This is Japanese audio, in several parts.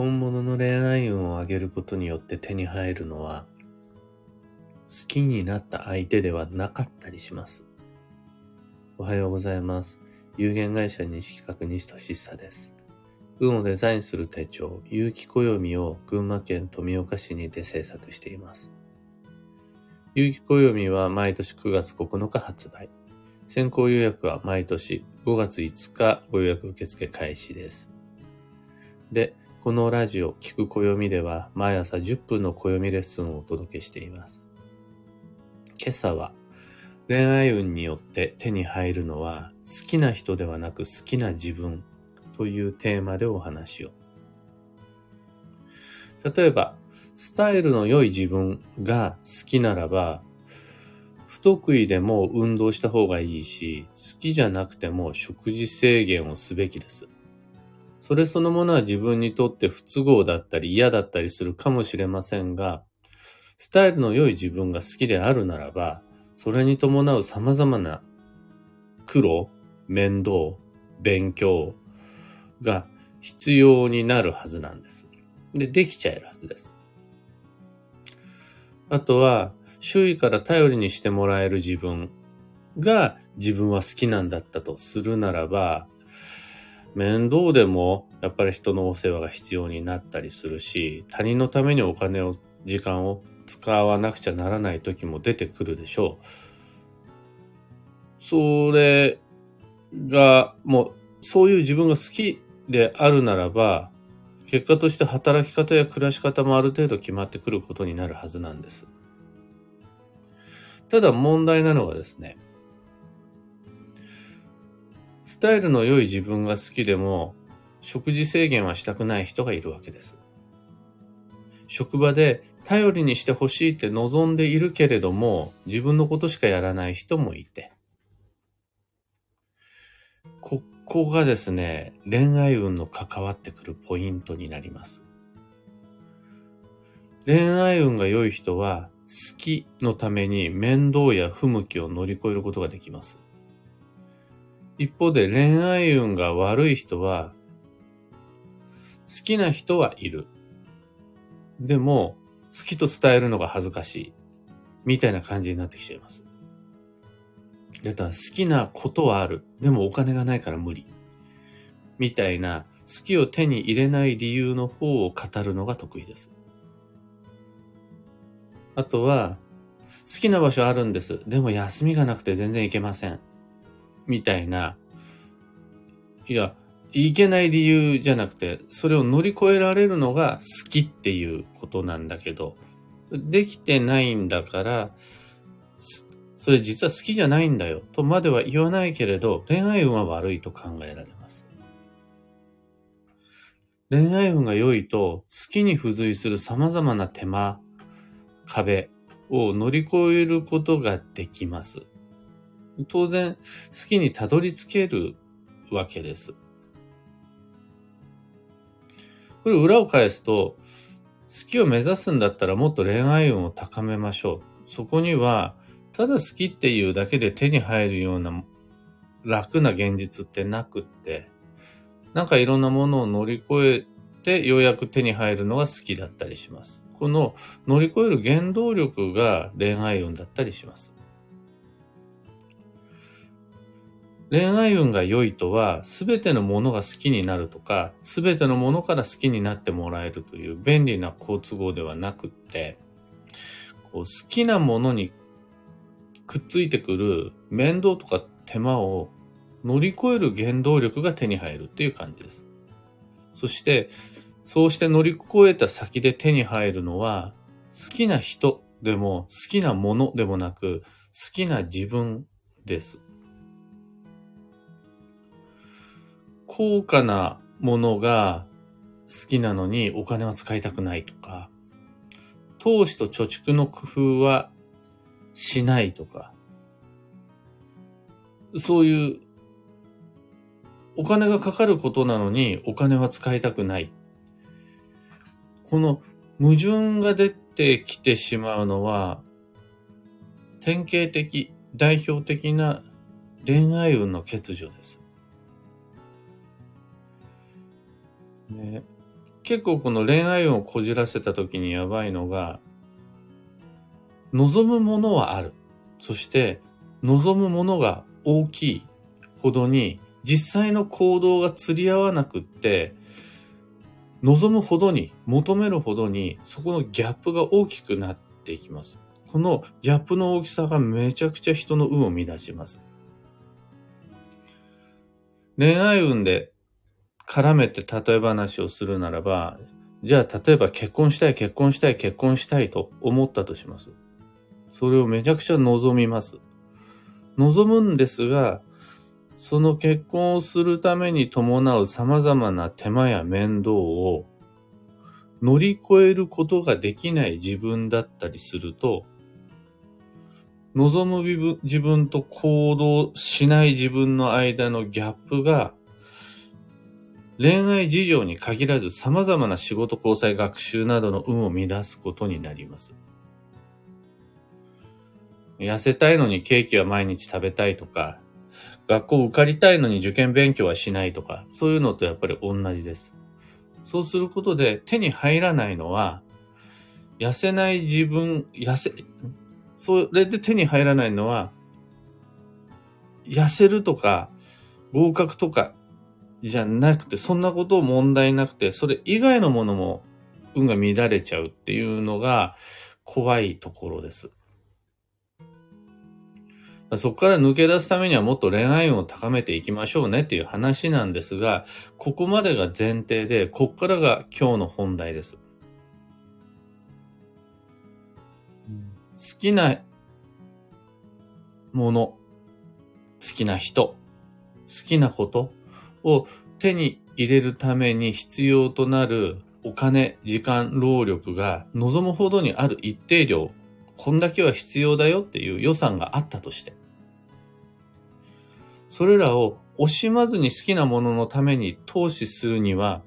本物の恋愛運を上げることによって手に入るのは、好きになった相手ではなかったりします。おはようございます。有限会社西企画西俊久です。運をデザインする手帳、有機暦を群馬県富岡市にて制作しています。有機暦は毎年9月9日発売。先行予約は毎年5月5日ご予約受付開始です。で、このラジオ、聞く暦では毎朝10分の暦レッスンをお届けしています。今朝は恋愛運によって手に入るのは好きな人ではなく好きな自分というテーマでお話を。例えば、スタイルの良い自分が好きならば、不得意でも運動した方がいいし、好きじゃなくても食事制限をすべきです。それそのものは自分にとって不都合だったり嫌だったりするかもしれませんが、スタイルの良い自分が好きであるならば、それに伴う様々な苦労、面倒、勉強が必要になるはずなんです。で、できちゃえるはずです。あとは、周囲から頼りにしてもらえる自分が自分は好きなんだったとするならば、面倒でもやっぱり人のお世話が必要になったりするし、他人のためにお金を、時間を使わなくちゃならない時も出てくるでしょう。それが、もう、そういう自分が好きであるならば、結果として働き方や暮らし方もある程度決まってくることになるはずなんです。ただ問題なのはですね、スタイルの良い自分が好きでも、食事制限はしたくない人がいるわけです。職場で頼りにしてほしいって望んでいるけれども、自分のことしかやらない人もいて。ここがですね、恋愛運の関わってくるポイントになります。恋愛運が良い人は、好きのために面倒や不向きを乗り越えることができます。一方で恋愛運が悪い人は、好きな人はいる。でも、好きと伝えるのが恥ずかしい。みたいな感じになってきちゃいます。だから好きなことはある。でもお金がないから無理。みたいな、好きを手に入れない理由の方を語るのが得意です。あとは、好きな場所あるんです。でも休みがなくて全然行けません。みたいな、いや、いけない理由じゃなくて、それを乗り越えられるのが好きっていうことなんだけど、できてないんだから、それ実は好きじゃないんだよとまでは言わないけれど、恋愛運は悪いと考えられます。恋愛運が良いと、好きに付随する様々な手間、壁を乗り越えることができます。当然、好きにたどり着けるわけです。これ裏を返すと、好きを目指すんだったらもっと恋愛運を高めましょう。そこには、ただ好きっていうだけで手に入るような楽な現実ってなくって、なんかいろんなものを乗り越えてようやく手に入るのが好きだったりします。この乗り越える原動力が恋愛運だったりします。恋愛運が良いとは、すべてのものが好きになるとか、すべてのものから好きになってもらえるという便利な好都合ではなくって、こう好きなものにくっついてくる面倒とか手間を乗り越える原動力が手に入るっていう感じです。そして、そうして乗り越えた先で手に入るのは、好きな人でも好きなものでもなく、好きな自分です。高価なものが好きなのにお金は使いたくないとか、投資と貯蓄の工夫はしないとか、そういうお金がかかることなのにお金は使いたくない。この矛盾が出てきてしまうのは、典型的、代表的な恋愛運の欠如です。ね、結構この恋愛運をこじらせた時にやばいのが、望むものはある。そして、望むものが大きいほどに、実際の行動が釣り合わなくって、望むほどに、求めるほどに、そこのギャップが大きくなっていきます。このギャップの大きさがめちゃくちゃ人の運を乱します。恋愛運で絡めて例え話をするならば、じゃあ例えば結婚したい、結婚したい、結婚したいと思ったとします。それをめちゃくちゃ望みます。望むんですが、その結婚をするために伴う様々な手間や面倒を乗り越えることができない自分だったりすると、望む自分と行動しない自分の間のギャップが、恋愛事情に限らず様々な仕事交際学習などの運を乱すことになります。痩せたいのにケーキは毎日食べたいとか、学校受かりたいのに受験勉強はしないとか、そういうのとやっぱり同じです。そうすることで手に入らないのは、痩せない自分、痩せ、それで手に入らないのは、痩せるとか、合格とか、じゃなくて、そんなことを問題なくて、それ以外のものも運が乱れちゃうっていうのが怖いところです。そこから抜け出すためにはもっと恋愛運を高めていきましょうねっていう話なんですが、ここまでが前提で、ここからが今日の本題です。好きなもの、好きな人、好きなことを手に入れるために必要となるお金、時間、労力が望むほどにある一定量、こんだけは必要だよっていう予算があったとして、それらを惜しまずに好きなもののために投資するには、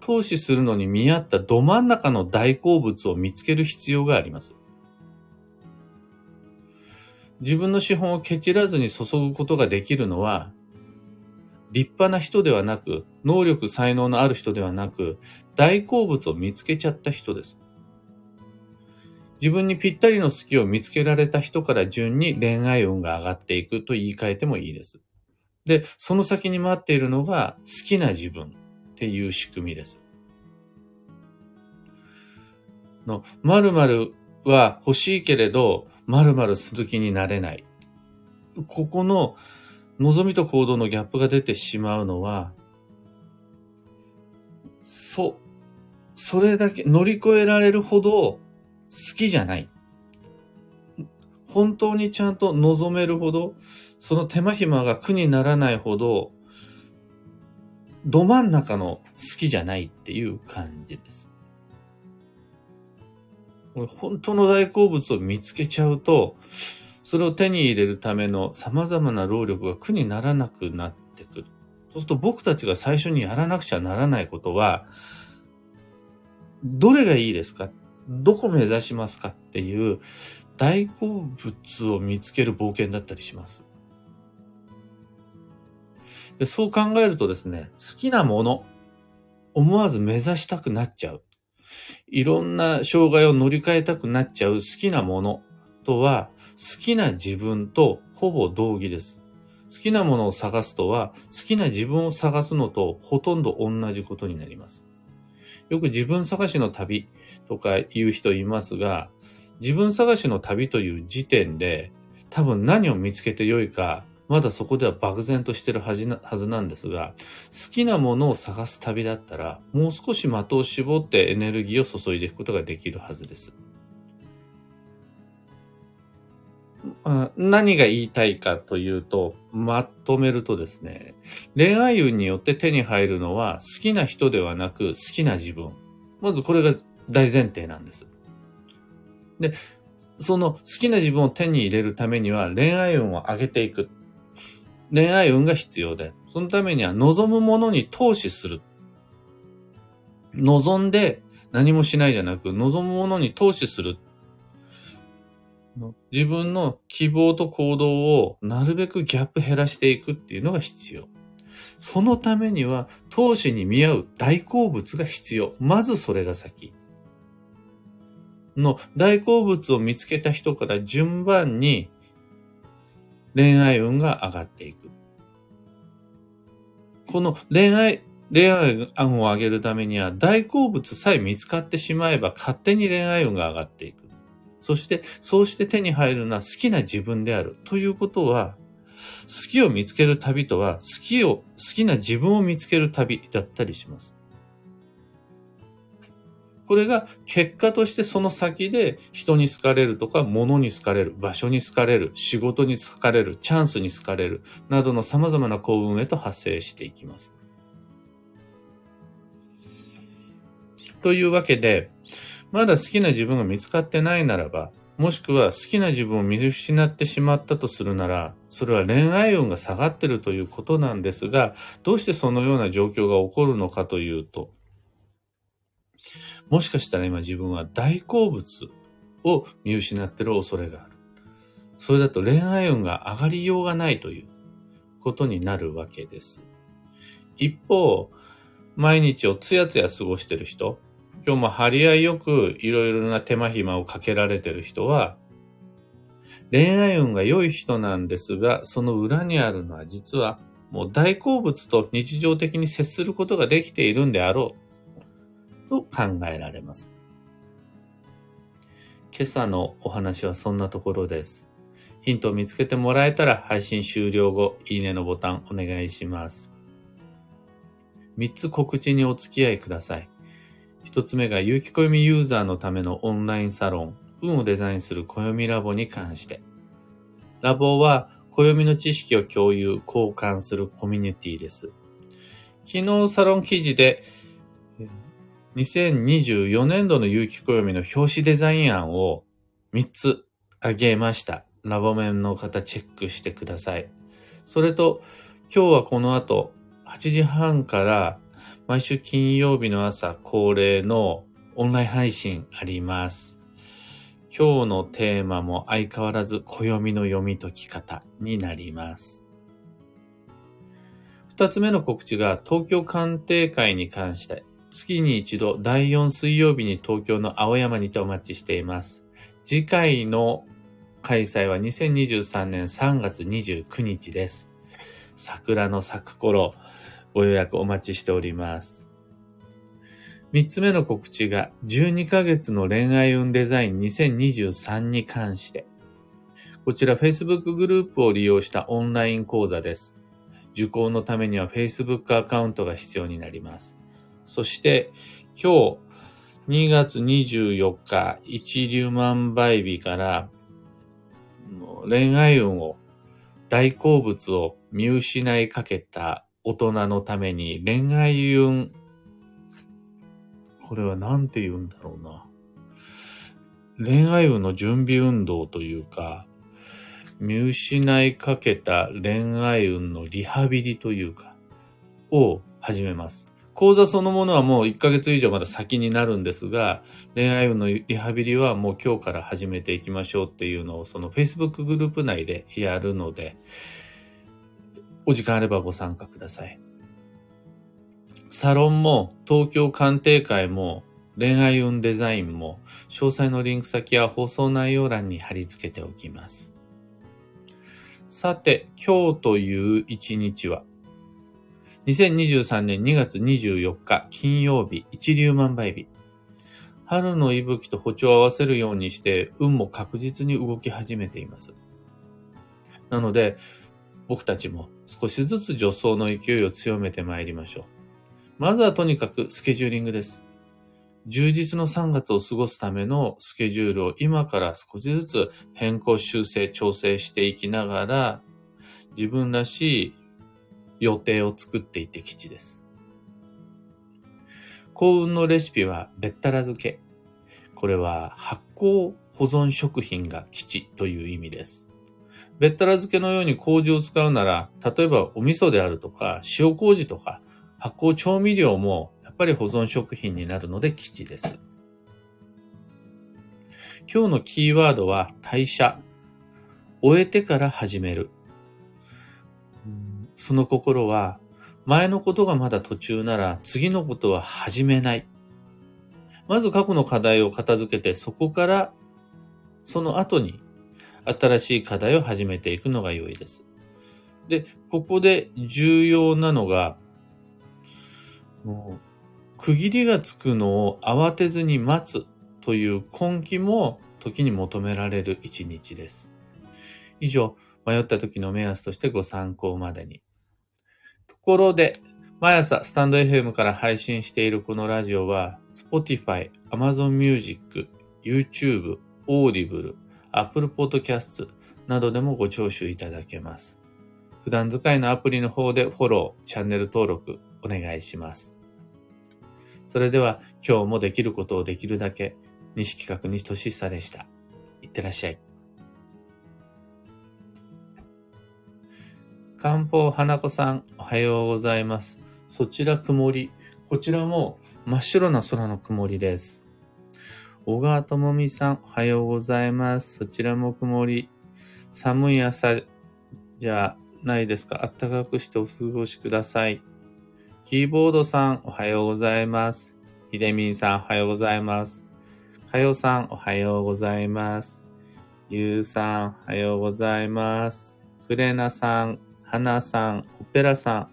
投資するのに見合ったど真ん中の大好物を見つける必要があります。自分の資本をケチらずに注ぐことができるのは、立派な人ではなく、能力才能のある人ではなく、大好物を見つけちゃった人です。自分にぴったりの好きを見つけられた人から順に恋愛運が上がっていくと言い換えてもいいです。で、その先に待っているのが好きな自分っていう仕組みです。の、〇〇は欲しいけれど、〇〇する気になれない。ここの望みと行動のギャップが出てしまうのは、そ、それだけ乗り越えられるほど好きじゃない。本当にちゃんと望めるほど、その手間暇が苦にならないほど、ど真ん中の好きじゃないっていう感じです。本当の大好物を見つけちゃうと、それを手に入れるための様々な労力が苦にならなくなってくる。そうすると僕たちが最初にやらなくちゃならないことは、どれがいいですか？どこ目指しますかっていう大好物を見つける冒険だったりします。でそう考えるとですね、好きなもの、思わず目指したくなっちゃう。いろんな障害を乗り換えたくなっちゃう好きなものとは、好きな自分とほぼ同義です。好きなものを探すとは、好きな自分を探すのとほとんど同じことになります。よく自分探しの旅とか言う人いますが、自分探しの旅という時点で、多分何を見つけてよいか、まだそこでは漠然としてるはずなんですが、好きなものを探す旅だったら、もう少し的を絞ってエネルギーを注いでいくことができるはずです。何が言いたいかというと、まとめるとですね、恋愛運によって手に入るのは好きな人ではなく好きな自分。まずこれが大前提なんです。で、その好きな自分を手に入れるためには恋愛運を上げていく。恋愛運が必要で、そのためには望むものに投資する。望んで何もしないじゃなく、望むものに投資する。自分の希望と行動をなるべくギャップ減らしていくっていうのが必要。そのためには、投資に見合う大好物が必要。まずそれが先。の大好物を見つけた人から順番に恋愛運が上がっていく。この恋愛、恋愛運を上げるためには大好物さえ見つかってしまえば勝手に恋愛運が上がっていく。そして、そうして手に入るのは好きな自分である。ということは、好きを見つける旅とは、好きを、好きな自分を見つける旅だったりします。これが結果としてその先で人に好かれるとか物に好かれる、場所に好かれる、仕事に好かれる、チャンスに好かれるなどの様々な幸運へと発生していきます。というわけで、まだ好きな自分が見つかってないならば、もしくは好きな自分を見失ってしまったとするなら、それは恋愛運が下がってるということなんですが、どうしてそのような状況が起こるのかというと、もしかしたら今自分は大好物を見失ってる恐れがある。それだと恋愛運が上がりようがないということになるわけです。一方、毎日をつやつや過ごしてる人、今日も張り合いよくいろいろな手間暇をかけられてる人は、恋愛運が良い人なんですが、その裏にあるのは実はもう大好物と日常的に接することができているんであろう。と考えられます。今朝のお話はそんなところです。ヒントを見つけてもらえたら配信終了後、いいねのボタンお願いします。3つ告知にお付き合いください。1つ目が有機暦ユーザーのためのオンラインサロン、運をデザインする暦ラボに関して。ラボは暦の知識を共有、交換するコミュニティです。昨日サロン記事で2024年度の有機暦の表紙デザイン案を3つあげました。ラボ面の方チェックしてください。それと、今日はこの後8時半から毎週金曜日の朝恒例のオンライン配信あります。今日のテーマも相変わらず暦の読み解き方になります。二つ目の告知が東京鑑定会に関して月に一度第4水曜日に東京の青山にてお待ちしています。次回の開催は2023年3月29日です。桜の咲く頃、ご予約お待ちしております。三つ目の告知が12ヶ月の恋愛運デザイン2023に関して。こちら Facebook グループを利用したオンライン講座です。受講のためには Facebook アカウントが必要になります。そして、今日、2月24日、一粒万倍日から、恋愛運を、大好物を見失いかけた大人のために恋愛運、これは何て言うんだろうな。恋愛運の準備運動というか、見失いかけた恋愛運のリハビリというか、を始めます。講座そのものはもう1ヶ月以上まだ先になるんですが、恋愛運のリハビリはもう今日から始めていきましょうっていうのをその Facebook グループ内でやるので、お時間あればご参加ください。サロンも東京鑑定会も恋愛運デザインも詳細のリンク先は放送内容欄に貼り付けておきます。さて、今日という一日は2023年2月24日金曜日一粒万倍日。春の息吹と歩調を合わせるようにして運も確実に動き始めています。なので、僕たちも少しずつ助走の勢いを強めて参りましょう。まずはとにかくスケジューリングです。充実の3月を過ごすためのスケジュールを今から少しずつ変更修正調整していきながら自分らしい予定を作っていって吉です。幸運のレシピはべったら漬け。これは発酵保存食品が吉という意味です。べったら漬けのように麹を使うなら、例えばお味噌であるとか塩麹とか発酵調味料もやっぱり保存食品になるので吉です。今日のキーワードは代謝。終えてから始める。その心は、前のことがまだ途中なら次のことは始めない。まず過去の課題を片付けてそこからその後に新しい課題を始めていくのが良いです。で、ここで重要なのが、もう区切りがつくのを慌てずに待つという根気も時に求められる一日です。以上、迷った時の目安としてご参考までに。ところで、毎朝スタンド FM から配信しているこのラジオは、Spotify、Amazon Music、YouTube、Audible、Apple Podcast などでもご聴取いただけます。普段使いのアプリの方でフォロー、チャンネル登録お願いします。それでは今日もできることをできるだけ、西企画西俊久でした。いってらっしゃい。漢方花子さん、おはようございます。そちら曇り。こちらも真っ白な空の曇りです。小川智美さん、おはようございます。そちらも曇り。寒い朝じゃないですか。あったかくしてお過ごしください。キーボードさん、おはようございます。ひでみんさん、おはようございます。かよさん、おはようございます。ゆうさん、おはようございます。くれなさん、はなさん、オペラさん、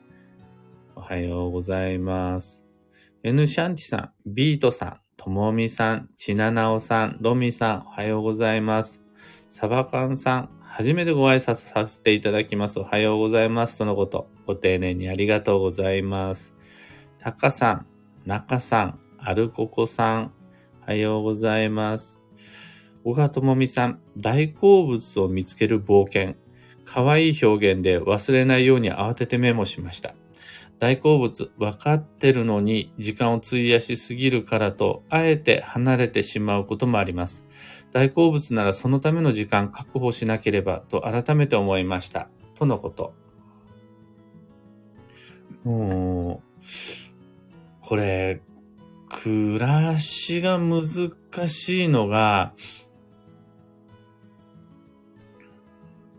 おはようございます。N シャンチさん、ビートさん、ともみさん、ちななおさん、ロミさん、おはようございます。サバカンさん、初めてご挨拶させていただきます。おはようございます。とのこと。ご丁寧にありがとうございます。たかさん、なかさん、アルココさん、おはようございます。小川智美さん、大好物を見つける冒険。可愛い表現で忘れないように慌ててメモしました。大好物、分かってるのに時間を費やしすぎるからと、あえて離れてしまうこともあります。大好物ならそのための時間確保しなければと改めて思いました。とのこと。もう、これ、暮らしが難しいのが、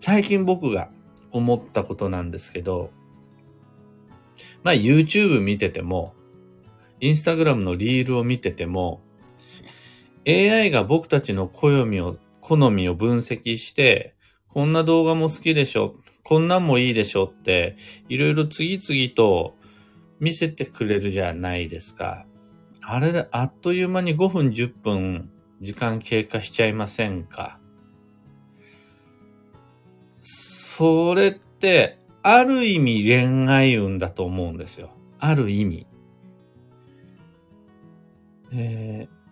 最近僕が思ったことなんですけど、まあ YouTube 見てても、Instagram のリールを見てても、AI が僕たちの好みを、好みを分析して、こんな動画も好きでしょ、こんなんもいいでしょって、いろいろ次々と見せてくれるじゃないですか。あれで、あっという間に5分、10分、時間経過しちゃいませんかそれって、ある意味恋愛運だと思うんですよ。ある意味。えー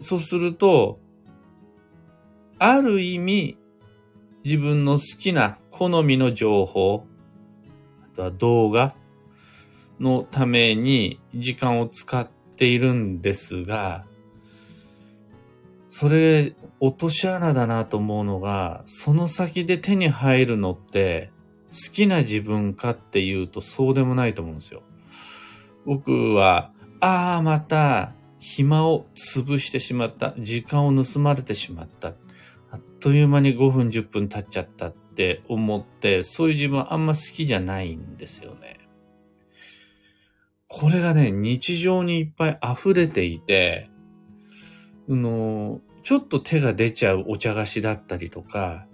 そうすると、ある意味、自分の好きな好みの情報、あとは動画のために時間を使っているんですが、それ、落とし穴だなと思うのが、その先で手に入るのって、好きな自分かっていうとそうでもないと思うんですよ。僕は、ああ、また、暇を潰してしまった。時間を盗まれてしまった。あっという間に5分、10分経っちゃったって思って、そういう自分はあんま好きじゃないんですよね。これがね、日常にいっぱい溢れていて、あの、ちょっと手が出ちゃうお茶菓子だったりとか、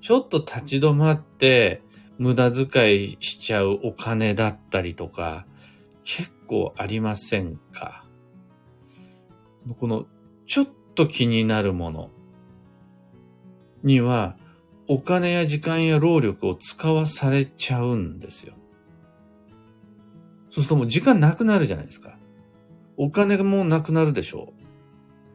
ちょっと立ち止まって無駄遣いしちゃうお金だったりとか、結構ありませんか？この、ちょっと気になるものには、お金や時間や労力を使わされちゃうんですよ。そうするともう時間なくなるじゃないですか。お金もなくなるでしょう。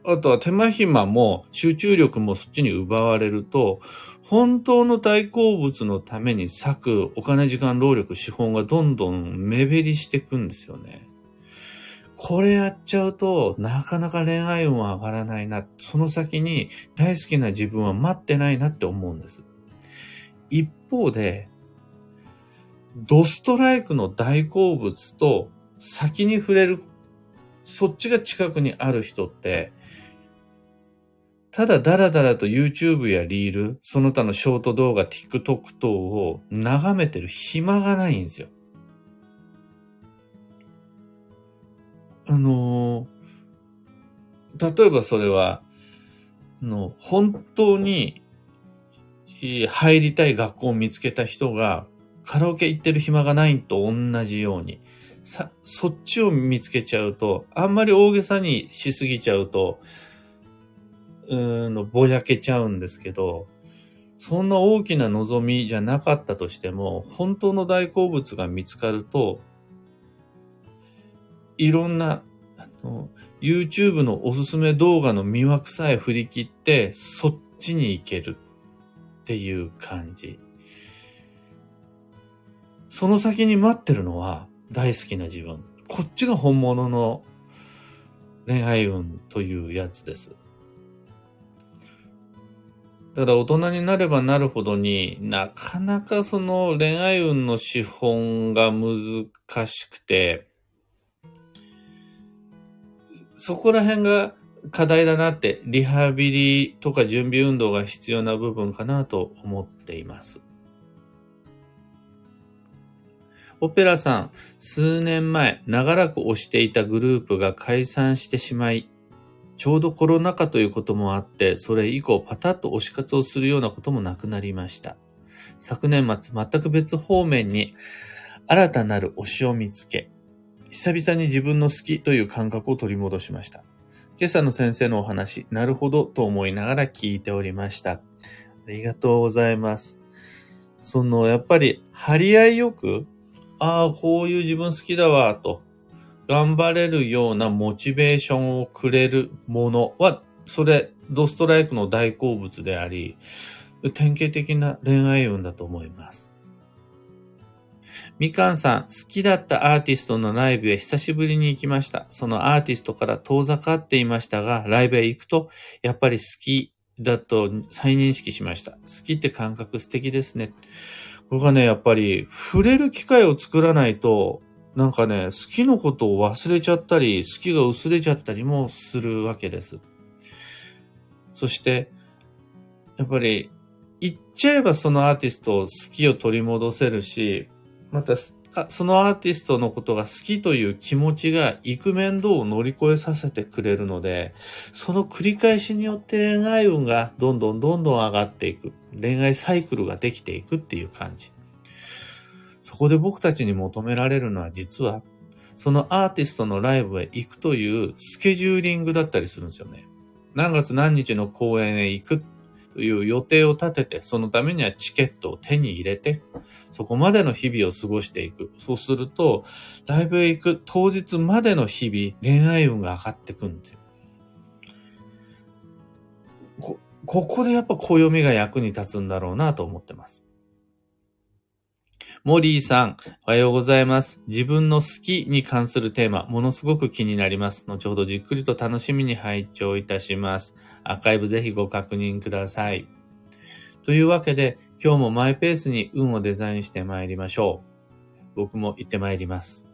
あとは手間暇も集中力もそっちに奪われると、本当の大好物のために割くお金、時間、労力、資本がどんどん目減りしていくんですよね。これやっちゃうと、なかなか恋愛運は上がらないな。その先に大好きな自分は待ってないなって思うんです。一方で、ドストライクの大好物と先に触れる、そっちが近くにある人って、ただダラダラと YouTube やリール、その他のショート動画、TikTok 等を眺めてる暇がないんですよ。あの例えばそれは、の本当に入りたい学校を見つけた人がカラオケ行ってる暇がないと同じように、さ、そっちを見つけちゃうと、あんまり大げさにしすぎちゃうと、の、ぼやけちゃうんですけど、そんな大きな望みじゃなかったとしても、本当の大好物が見つかると、いろんな、あの、YouTube のおすすめ動画の魅惑さえ振り切って、そっちに行けるっていう感じ。その先に待ってるのは大好きな自分。こっちが本物の恋愛運というやつです。ただ大人になればなるほどになかなかその恋愛運の資本が難しくて、そこら辺が課題だなって、リハビリとか準備運動が必要な部分かなと思っています。オペラさん、数年前、長らく推していたグループが解散してしまい、ちょうどコロナ禍ということもあって、それ以降パタッと推し活をするようなこともなくなりました。昨年末、全く別方面に新たなる推しを見つけ、久々に自分の好きという感覚を取り戻しました。今朝の先生のお話、なるほどと思いながら聞いておりました。ありがとうございます。その、やっぱり、張り合いよく、ああ、こういう自分好きだわ、と、頑張れるようなモチベーションをくれるものは、それ、ドストライクの大好物であり、典型的な恋愛運だと思います。みかんさん、好きだったアーティストのライブへ久しぶりに行きました。そのアーティストから遠ざかっていましたが、ライブへ行くと、やっぱり好きだと再認識しました。好きって感覚素敵ですね。僕はね、やっぱり触れる機会を作らないと、なんかね、好きのことを忘れちゃったり、好きが薄れちゃったりもするわけです。そして、やっぱり、言っちゃえばそのアーティストを好きを取り戻せるし、また、そのアーティストのことが好きという気持ちが幾面倒を乗り越えさせてくれるので、その繰り返しによって恋愛運がどんどんどんどん上がっていく。恋愛サイクルができていくっていう感じ。そこで僕たちに求められるのは実は、そのアーティストのライブへ行くというスケジューリングだったりするんですよね。何月何日の公演へ行くという予定を立てて、そのためにはチケットを手に入れて、そこまでの日々を過ごしていく。そうすると、ライブへ行く当日までの日々、恋愛運が上がってくんですよ。こ、ここでやっぱ暦が役に立つんだろうなと思ってます。モリーさん、おはようございます。自分の好きに関するテーマ、ものすごく気になります。後ほどじっくりと楽しみに拝聴いたします。アーカイブぜひご確認ください。というわけで、今日もマイペースに運をデザインしてまいりましょう。僕も行ってまいります。